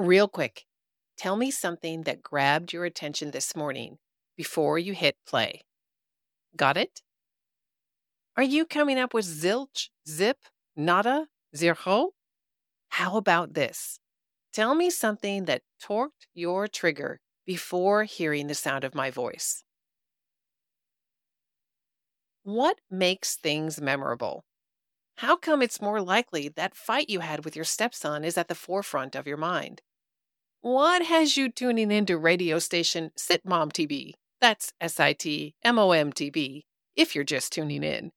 Real quick, tell me something that grabbed your attention this morning before you hit play. Got it? Are you coming up with zilch, zip, nada, zero? How about this? Tell me something that torqued your trigger before hearing the sound of my voice. What makes things memorable? How come it's more likely that fight you had with your stepson is at the forefront of your mind? What has you tuning into radio station Sitmom TV? That's S I T M O M T V, if you're just tuning in.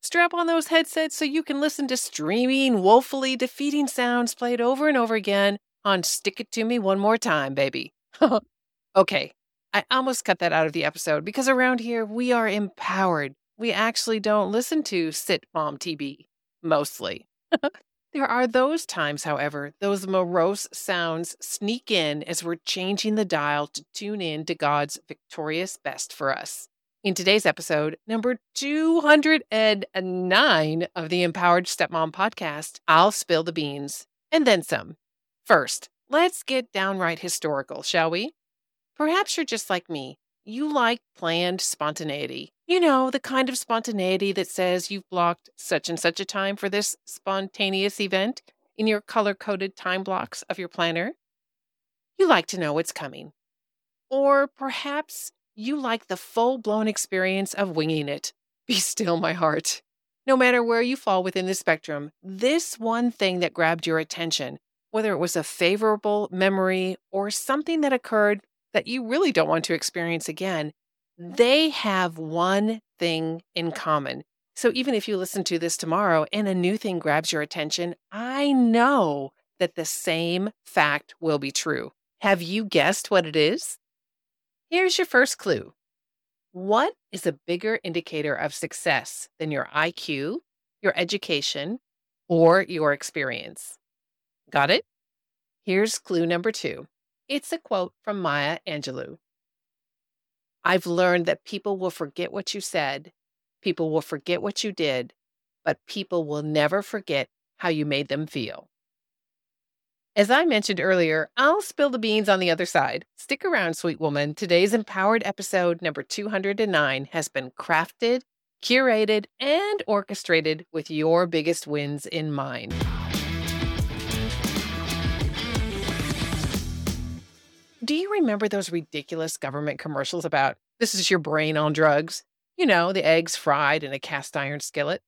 Strap on those headsets so you can listen to streaming, woefully defeating sounds played over and over again on Stick It To Me One More Time, baby. okay, I almost cut that out of the episode because around here we are empowered. We actually don't listen to Sitmom TV mostly. there are those times, however, those morose sounds sneak in as we're changing the dial to tune in to God's victorious best for us. In today's episode, number 209 of the Empowered Stepmom podcast, I'll spill the beans and then some. First, let's get downright historical, shall we? Perhaps you're just like me. You like planned spontaneity. You know, the kind of spontaneity that says you've blocked such and such a time for this spontaneous event in your color coded time blocks of your planner. You like to know what's coming. Or perhaps you like the full blown experience of winging it. Be still, my heart. No matter where you fall within the spectrum, this one thing that grabbed your attention, whether it was a favorable memory or something that occurred that you really don't want to experience again, Mm-hmm. they have one thing in common. So even if you listen to this tomorrow and a new thing grabs your attention, I know that the same fact will be true. Have you guessed what it is? Here's your first clue. What is a bigger indicator of success than your IQ, your education, or your experience? Got it? Here's clue number two. It's a quote from Maya Angelou. I've learned that people will forget what you said, people will forget what you did, but people will never forget how you made them feel. As I mentioned earlier, I'll spill the beans on the other side. Stick around, sweet woman. Today's empowered episode number 209 has been crafted, curated, and orchestrated with your biggest wins in mind. Do you remember those ridiculous government commercials about this is your brain on drugs? You know, the eggs fried in a cast iron skillet.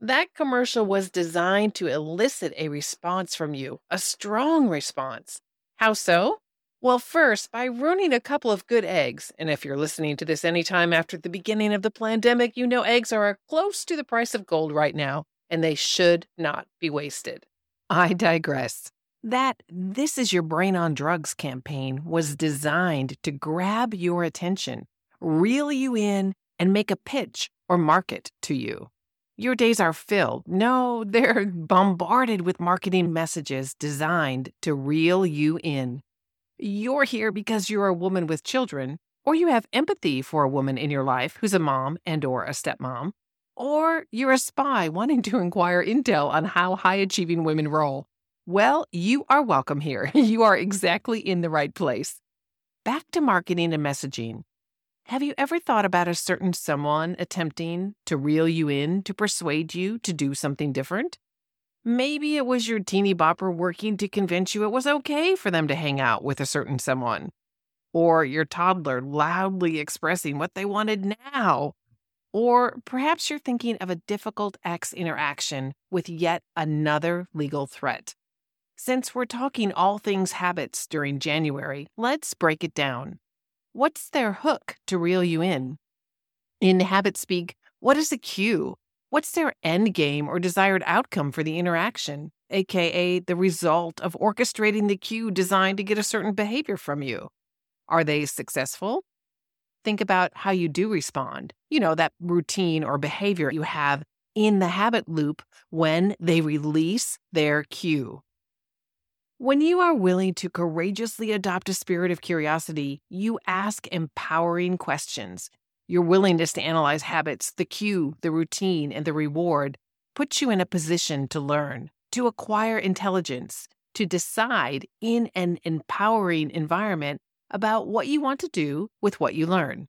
That commercial was designed to elicit a response from you, a strong response. How so? Well, first, by ruining a couple of good eggs. And if you're listening to this anytime after the beginning of the pandemic, you know eggs are close to the price of gold right now, and they should not be wasted. I digress. That This Is Your Brain on Drugs campaign was designed to grab your attention, reel you in, and make a pitch or market to you. Your days are filled. No, they're bombarded with marketing messages designed to reel you in. You're here because you're a woman with children, or you have empathy for a woman in your life who's a mom and or a stepmom, or you're a spy wanting to inquire intel on how high-achieving women roll. Well, you are welcome here. You are exactly in the right place. Back to marketing and messaging. Have you ever thought about a certain someone attempting to reel you in to persuade you to do something different? Maybe it was your teeny bopper working to convince you it was okay for them to hang out with a certain someone. Or your toddler loudly expressing what they wanted now. Or perhaps you're thinking of a difficult ex interaction with yet another legal threat. Since we're talking all things habits during January, let's break it down. What's their hook to reel you in? In habit speak, what is a cue? What's their end game or desired outcome for the interaction, aka the result of orchestrating the cue designed to get a certain behavior from you? Are they successful? Think about how you do respond. You know, that routine or behavior you have in the habit loop when they release their cue. When you are willing to courageously adopt a spirit of curiosity, you ask empowering questions. Your willingness to analyze habits, the cue, the routine, and the reward puts you in a position to learn, to acquire intelligence, to decide in an empowering environment about what you want to do with what you learn.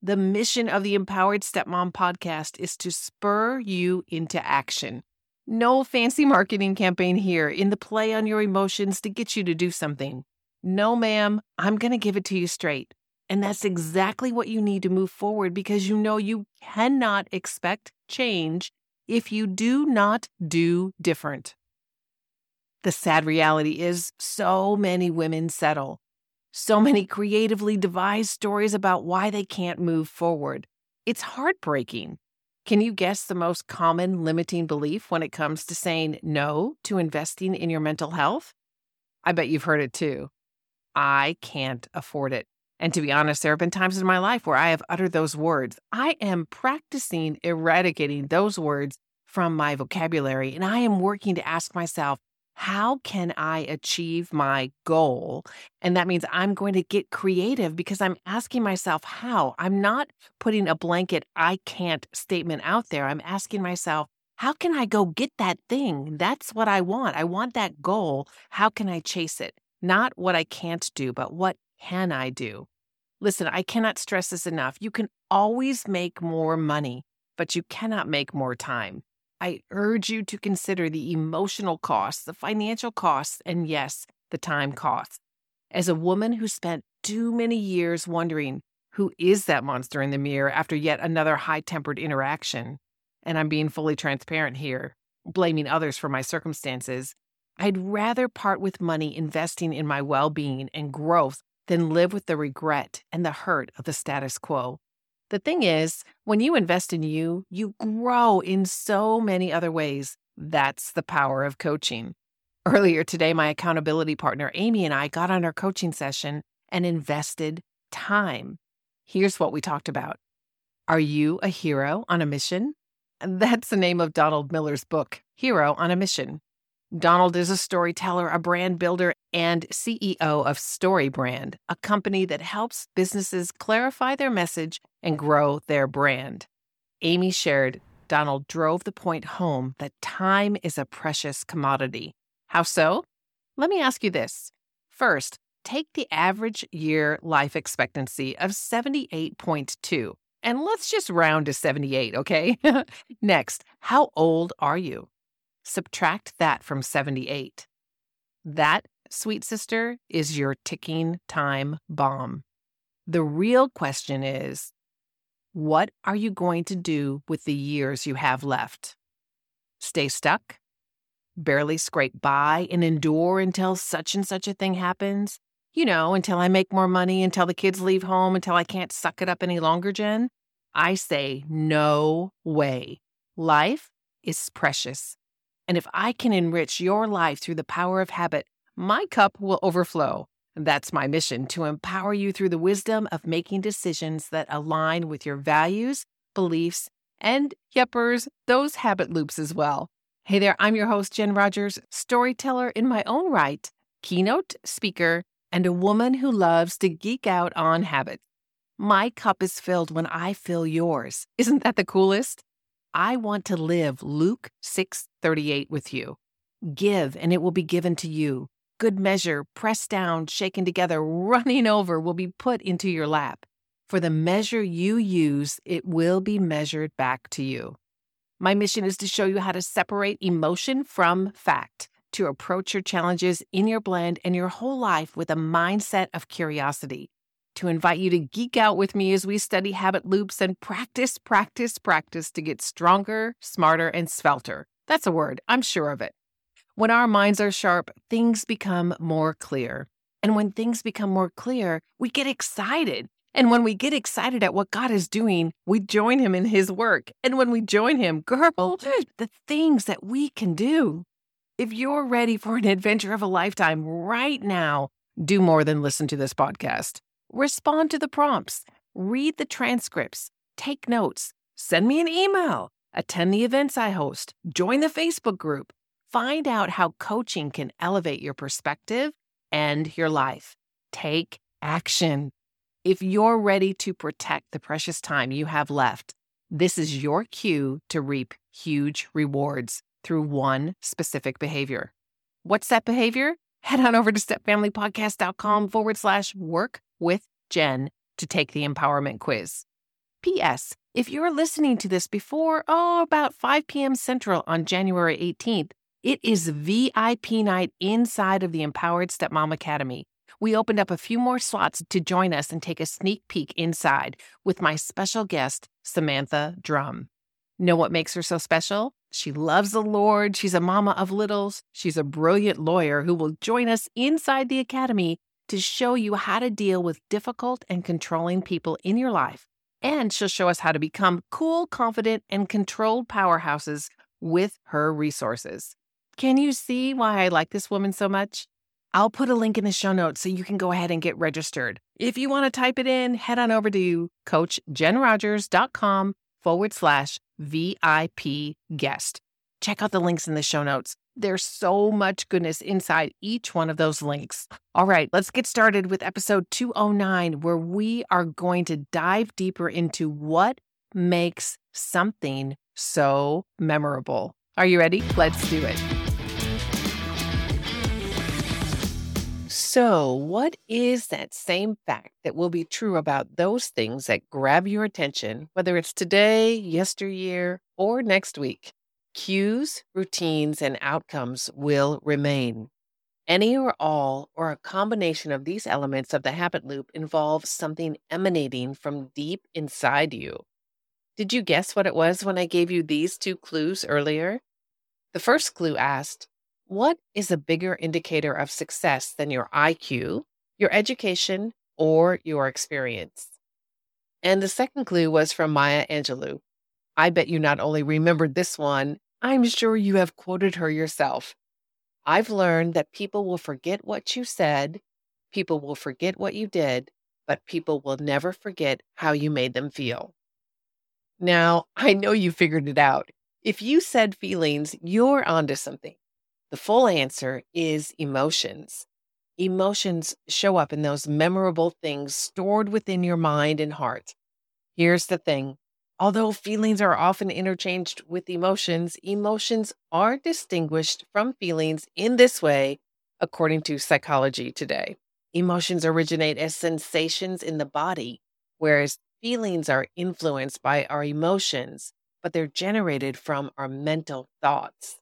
The mission of the Empowered Stepmom podcast is to spur you into action. No fancy marketing campaign here in the play on your emotions to get you to do something. No, ma'am, I'm going to give it to you straight. And that's exactly what you need to move forward because you know you cannot expect change if you do not do different. The sad reality is so many women settle. So many creatively devised stories about why they can't move forward. It's heartbreaking. Can you guess the most common limiting belief when it comes to saying no to investing in your mental health? I bet you've heard it too. I can't afford it. And to be honest, there have been times in my life where I have uttered those words. I am practicing eradicating those words from my vocabulary, and I am working to ask myself, how can I achieve my goal? And that means I'm going to get creative because I'm asking myself how. I'm not putting a blanket I can't statement out there. I'm asking myself, how can I go get that thing? That's what I want. I want that goal. How can I chase it? Not what I can't do, but what can I do? Listen, I cannot stress this enough. You can always make more money, but you cannot make more time. I urge you to consider the emotional costs, the financial costs, and yes, the time costs. As a woman who spent too many years wondering who is that monster in the mirror after yet another high tempered interaction, and I'm being fully transparent here, blaming others for my circumstances, I'd rather part with money investing in my well being and growth than live with the regret and the hurt of the status quo. The thing is, when you invest in you, you grow in so many other ways. That's the power of coaching. Earlier today, my accountability partner, Amy, and I got on our coaching session and invested time. Here's what we talked about Are you a hero on a mission? That's the name of Donald Miller's book, Hero on a Mission. Donald is a storyteller, a brand builder, and CEO of StoryBrand, a company that helps businesses clarify their message and grow their brand. Amy shared Donald drove the point home that time is a precious commodity. How so? Let me ask you this. First, take the average year life expectancy of 78.2, and let's just round to 78, okay? Next, how old are you? Subtract that from 78. That, sweet sister, is your ticking time bomb. The real question is what are you going to do with the years you have left? Stay stuck? Barely scrape by and endure until such and such a thing happens? You know, until I make more money, until the kids leave home, until I can't suck it up any longer, Jen? I say, no way. Life is precious. And if I can enrich your life through the power of habit, my cup will overflow. That's my mission to empower you through the wisdom of making decisions that align with your values, beliefs, and, yuppers, those habit loops as well. Hey there, I'm your host, Jen Rogers, storyteller in my own right, keynote speaker, and a woman who loves to geek out on habits. My cup is filled when I fill yours. Isn't that the coolest? I want to live Luke 6:38 with you. Give and it will be given to you. Good measure, pressed down, shaken together, running over will be put into your lap. For the measure you use, it will be measured back to you. My mission is to show you how to separate emotion from fact, to approach your challenges in your blend and your whole life with a mindset of curiosity to invite you to geek out with me as we study habit loops and practice, practice, practice to get stronger, smarter, and svelter. That's a word, I'm sure of it. When our minds are sharp, things become more clear. And when things become more clear, we get excited. And when we get excited at what God is doing, we join Him in His work. And when we join Him, girl, the things that we can do. If you're ready for an adventure of a lifetime right now, do more than listen to this podcast. Respond to the prompts, read the transcripts, take notes, send me an email, attend the events I host, join the Facebook group. Find out how coaching can elevate your perspective and your life. Take action. If you're ready to protect the precious time you have left, this is your cue to reap huge rewards through one specific behavior. What's that behavior? Head on over to stepfamilypodcast.com forward slash work with Jen to take the empowerment quiz. P.S. If you're listening to this before, oh, about 5 p.m. Central on January 18th, it is VIP night inside of the Empowered Stepmom Academy. We opened up a few more slots to join us and take a sneak peek inside with my special guest, Samantha Drum. Know what makes her so special? She loves the Lord. She's a mama of littles. She's a brilliant lawyer who will join us inside the academy to show you how to deal with difficult and controlling people in your life. And she'll show us how to become cool, confident, and controlled powerhouses with her resources. Can you see why I like this woman so much? I'll put a link in the show notes so you can go ahead and get registered. If you want to type it in, head on over to coachjenrogers.com forward slash VIP guest. Check out the links in the show notes. There's so much goodness inside each one of those links. All right, let's get started with episode 209, where we are going to dive deeper into what makes something so memorable. Are you ready? Let's do it. So, what is that same fact that will be true about those things that grab your attention, whether it's today, yesteryear, or next week? Cues, routines, and outcomes will remain. Any or all, or a combination of these elements of the habit loop involves something emanating from deep inside you. Did you guess what it was when I gave you these two clues earlier? The first clue asked, what is a bigger indicator of success than your IQ, your education, or your experience? And the second clue was from Maya Angelou. I bet you not only remembered this one, I'm sure you have quoted her yourself. I've learned that people will forget what you said, people will forget what you did, but people will never forget how you made them feel. Now, I know you figured it out. If you said feelings, you're onto something. The full answer is emotions. Emotions show up in those memorable things stored within your mind and heart. Here's the thing although feelings are often interchanged with emotions, emotions are distinguished from feelings in this way, according to psychology today. Emotions originate as sensations in the body, whereas feelings are influenced by our emotions, but they're generated from our mental thoughts.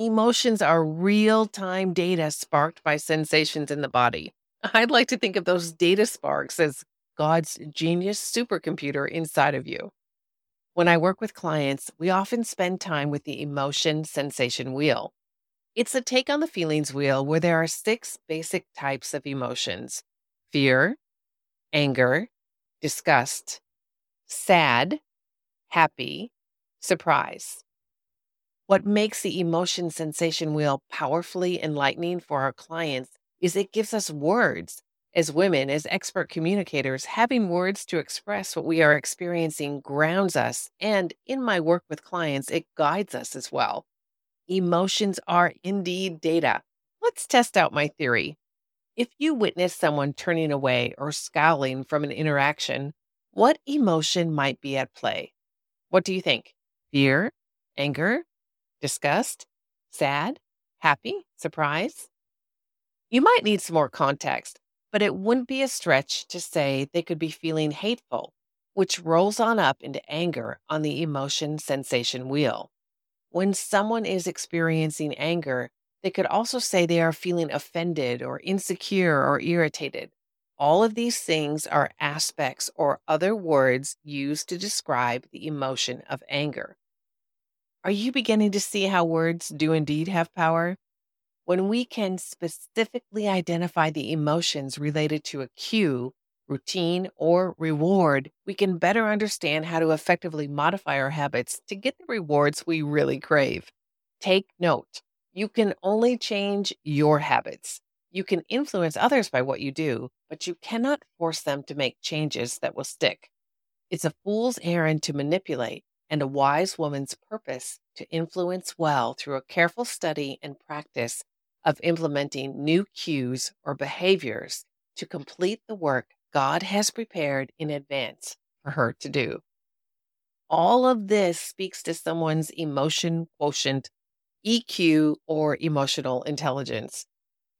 Emotions are real time data sparked by sensations in the body. I'd like to think of those data sparks as God's genius supercomputer inside of you. When I work with clients, we often spend time with the emotion sensation wheel. It's a take on the feelings wheel where there are six basic types of emotions fear, anger, disgust, sad, happy, surprise. What makes the emotion sensation wheel powerfully enlightening for our clients is it gives us words. As women, as expert communicators, having words to express what we are experiencing grounds us. And in my work with clients, it guides us as well. Emotions are indeed data. Let's test out my theory. If you witness someone turning away or scowling from an interaction, what emotion might be at play? What do you think? Fear, anger, disgust, sad, happy, surprise. You might need some more context, but it wouldn't be a stretch to say they could be feeling hateful, which rolls on up into anger on the emotion sensation wheel. When someone is experiencing anger, they could also say they are feeling offended or insecure or irritated. All of these things are aspects or other words used to describe the emotion of anger. Are you beginning to see how words do indeed have power? When we can specifically identify the emotions related to a cue, routine, or reward, we can better understand how to effectively modify our habits to get the rewards we really crave. Take note you can only change your habits. You can influence others by what you do, but you cannot force them to make changes that will stick. It's a fool's errand to manipulate and a wise woman's purpose to influence well through a careful study and practice of implementing new cues or behaviors to complete the work God has prepared in advance for her to do. All of this speaks to someone's emotion quotient. EQ, or emotional intelligence.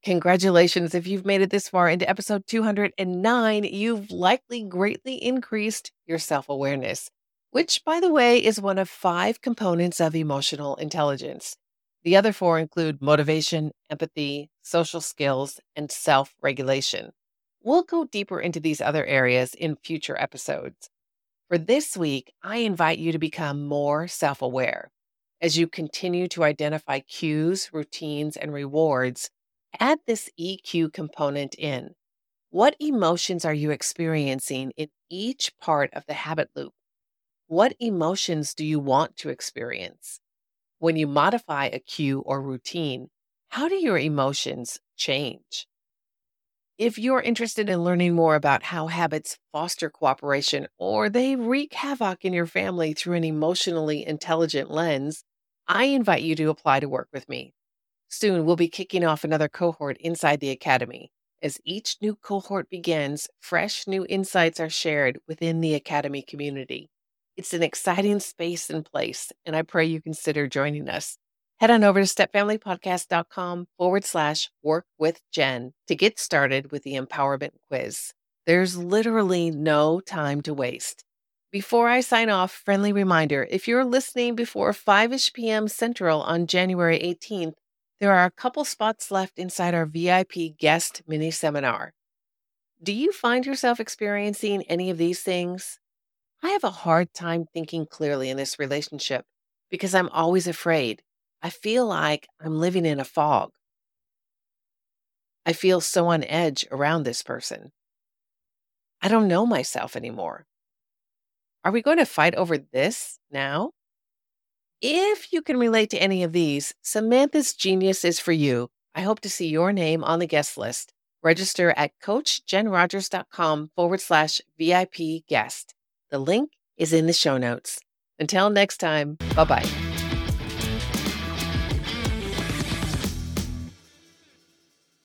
Congratulations if you've made it this far into episode 209. You've likely greatly increased your self awareness, which, by the way, is one of five components of emotional intelligence. The other four include motivation, empathy, social skills, and self regulation. We'll go deeper into these other areas in future episodes. For this week, I invite you to become more self aware. As you continue to identify cues, routines, and rewards, add this EQ component in. What emotions are you experiencing in each part of the habit loop? What emotions do you want to experience? When you modify a cue or routine, how do your emotions change? If you're interested in learning more about how habits foster cooperation or they wreak havoc in your family through an emotionally intelligent lens, I invite you to apply to work with me. Soon we'll be kicking off another cohort inside the Academy. As each new cohort begins, fresh new insights are shared within the Academy community. It's an exciting space and place, and I pray you consider joining us. Head on over to stepfamilypodcast.com forward slash work with Jen to get started with the empowerment quiz. There's literally no time to waste. Before I sign off, friendly reminder if you're listening before 5 ish p.m. Central on January 18th, there are a couple spots left inside our VIP guest mini seminar. Do you find yourself experiencing any of these things? I have a hard time thinking clearly in this relationship because I'm always afraid I feel like I'm living in a fog. I feel so on edge around this person. I don't know myself anymore. Are we going to fight over this now? If you can relate to any of these, Samantha's Genius is for you. I hope to see your name on the guest list. Register at coachjenrogers.com forward slash VIP guest. The link is in the show notes. Until next time, bye bye.